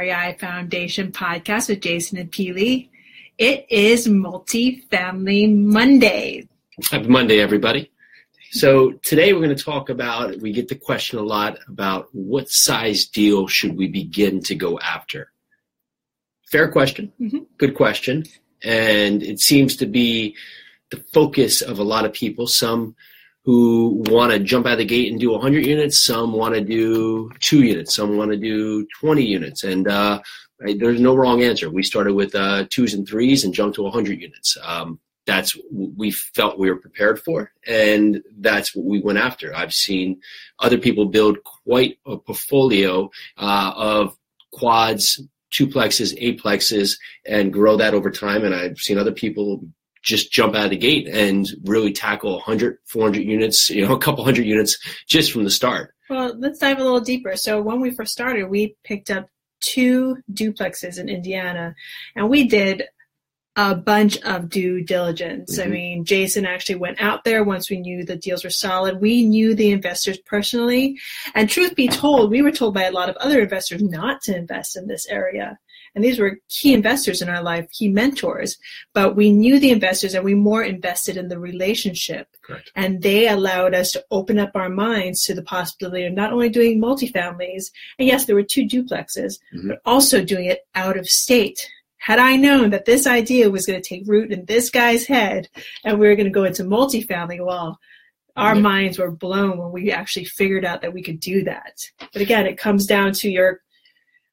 REI Foundation podcast with Jason and Pili. It is Multifamily Monday. Happy Monday, everybody. So today we're going to talk about, we get the question a lot about what size deal should we begin to go after? Fair question, Mhm. good question. And it seems to be the focus of a lot of people. Some who want to jump out of the gate and do 100 units, some want to do two units, some want to do 20 units. And uh, there's no wrong answer. We started with uh, twos and threes and jumped to 100 units. Um, that's what we felt we were prepared for, and that's what we went after. I've seen other people build quite a portfolio uh, of quads, duplexes, eightplexes, and grow that over time. And I've seen other people just jump out of the gate and really tackle 100, 400 units, you know, a couple hundred units just from the start. Well, let's dive a little deeper. So, when we first started, we picked up two duplexes in Indiana, and we did a bunch of due diligence. I Mhm. mean, Jason actually went out there once we knew the deals were solid. We knew the investors personally. And truth be told, we were told by a lot of other investors not to invest in this area. And these were key investors in our life, key mentors. But we knew the investors and we more invested in the relationship. Correct. And they allowed us to open up our minds to the possibility of not only doing multifamilies, and yes, there were two duplexes, Mhm. but also doing it out of state. Had I known that this idea was going to take root in this guy's head and we were going to go into multifamily, well, our Yeah. minds were blown when we actually figured out that we could do that. But again, it comes down to your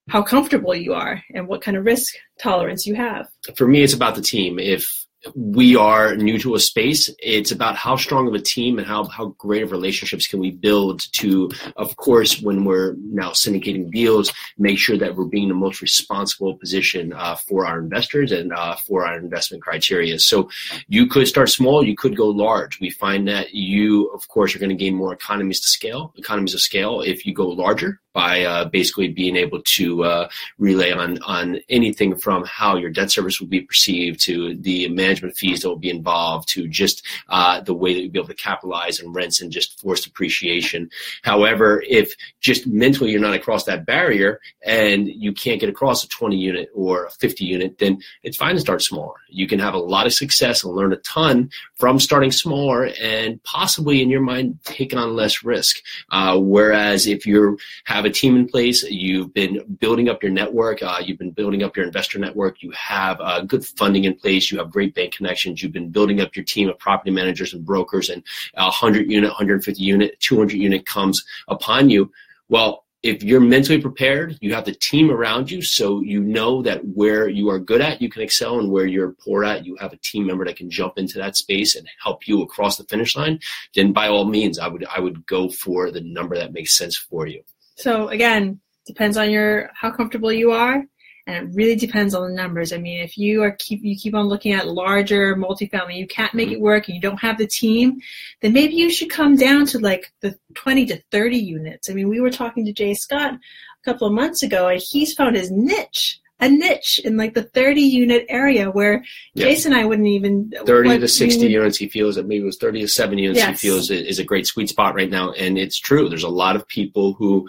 how comfortable you are and what kind of risk tolerance you have. for me, it's about the team. If we are new to a space, it's about how strong of a team and how, how great of relationships can we build to, of course, when we're now syndicating deals, make sure that we're being the most responsible position uh, for our investors and uh, for our investment criteria. So you could start small, you could go large. We find that you, of course, are going to gain more economies to scale, economies of scale if you go larger by uh, basically being able to uh, relay on on anything from how your debt service will be perceived to the management fees that will be involved to just uh, the way that you'll be able to capitalize on rents and just forced appreciation. However, if just mentally you're not across that barrier and you can't get across a 20 unit or a 50 unit, then it's fine to start smaller. You can have a lot of success and learn a ton from starting smaller and possibly in your mind taking on less risk. Uh, whereas if you have a team in place, you've been building up your network, uh, you've been building up your investor network, you have uh, good funding in place, you have great bank connections, you've been building up your team of property managers and brokers, and a 100 unit, 150 unit, 200 unit comes upon you. Well, if you're mentally prepared, you have the team around you, so you know that where you are good at, you can excel, and where you're poor at, you have a team member that can jump into that space and help you across the finish line. Then, by all means, I would I would go for the number that makes sense for you. So again, depends on your how comfortable you are, and it really depends on the numbers. I mean, if you are keep you keep on looking at larger multifamily, you can't make it mm-hmm. work, and you don't have the team, then maybe you should come down to like the twenty to thirty units. I mean, we were talking to Jay Scott a couple of months ago, and he's found his niche. A niche in like the 30 unit area where Yeah. Jason and I wouldn't even 30 what to 60 we would- units he feels that maybe it was 30 to 70 units Yes. he feels is a great sweet spot right now and it's true there's a lot of people who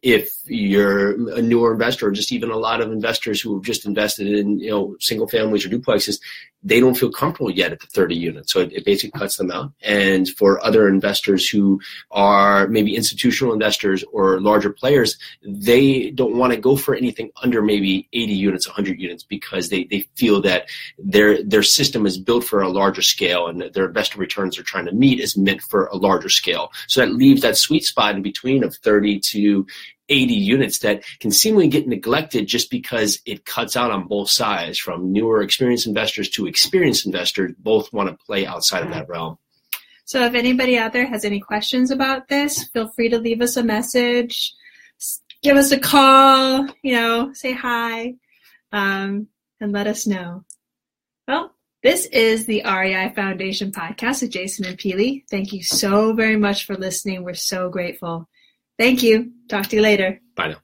if you're a newer investor or just even a lot of investors who have just invested in you know single families or duplexes they don't feel comfortable yet at the 30 units so it, it basically cuts them out and for other investors who are maybe institutional investors or larger players they don't want to go for anything under maybe 80 units 100 units because they, they feel that their their system is built for a larger scale and their investor returns they're trying to meet is meant for a larger scale. So that leaves that sweet spot in between of 30 to 80 units that can seemingly get neglected just because it cuts out on both sides from newer experienced investors to experienced investors both want to play outside of that realm. So if anybody out there has any questions about this, feel free to leave us a message, give us a call, you know, say hi, um, and let us know. Well, this is the REI Foundation podcast with Jason and Pili. Thank you so very much for listening. We're so grateful. Thank you. Talk to you later. Bye now.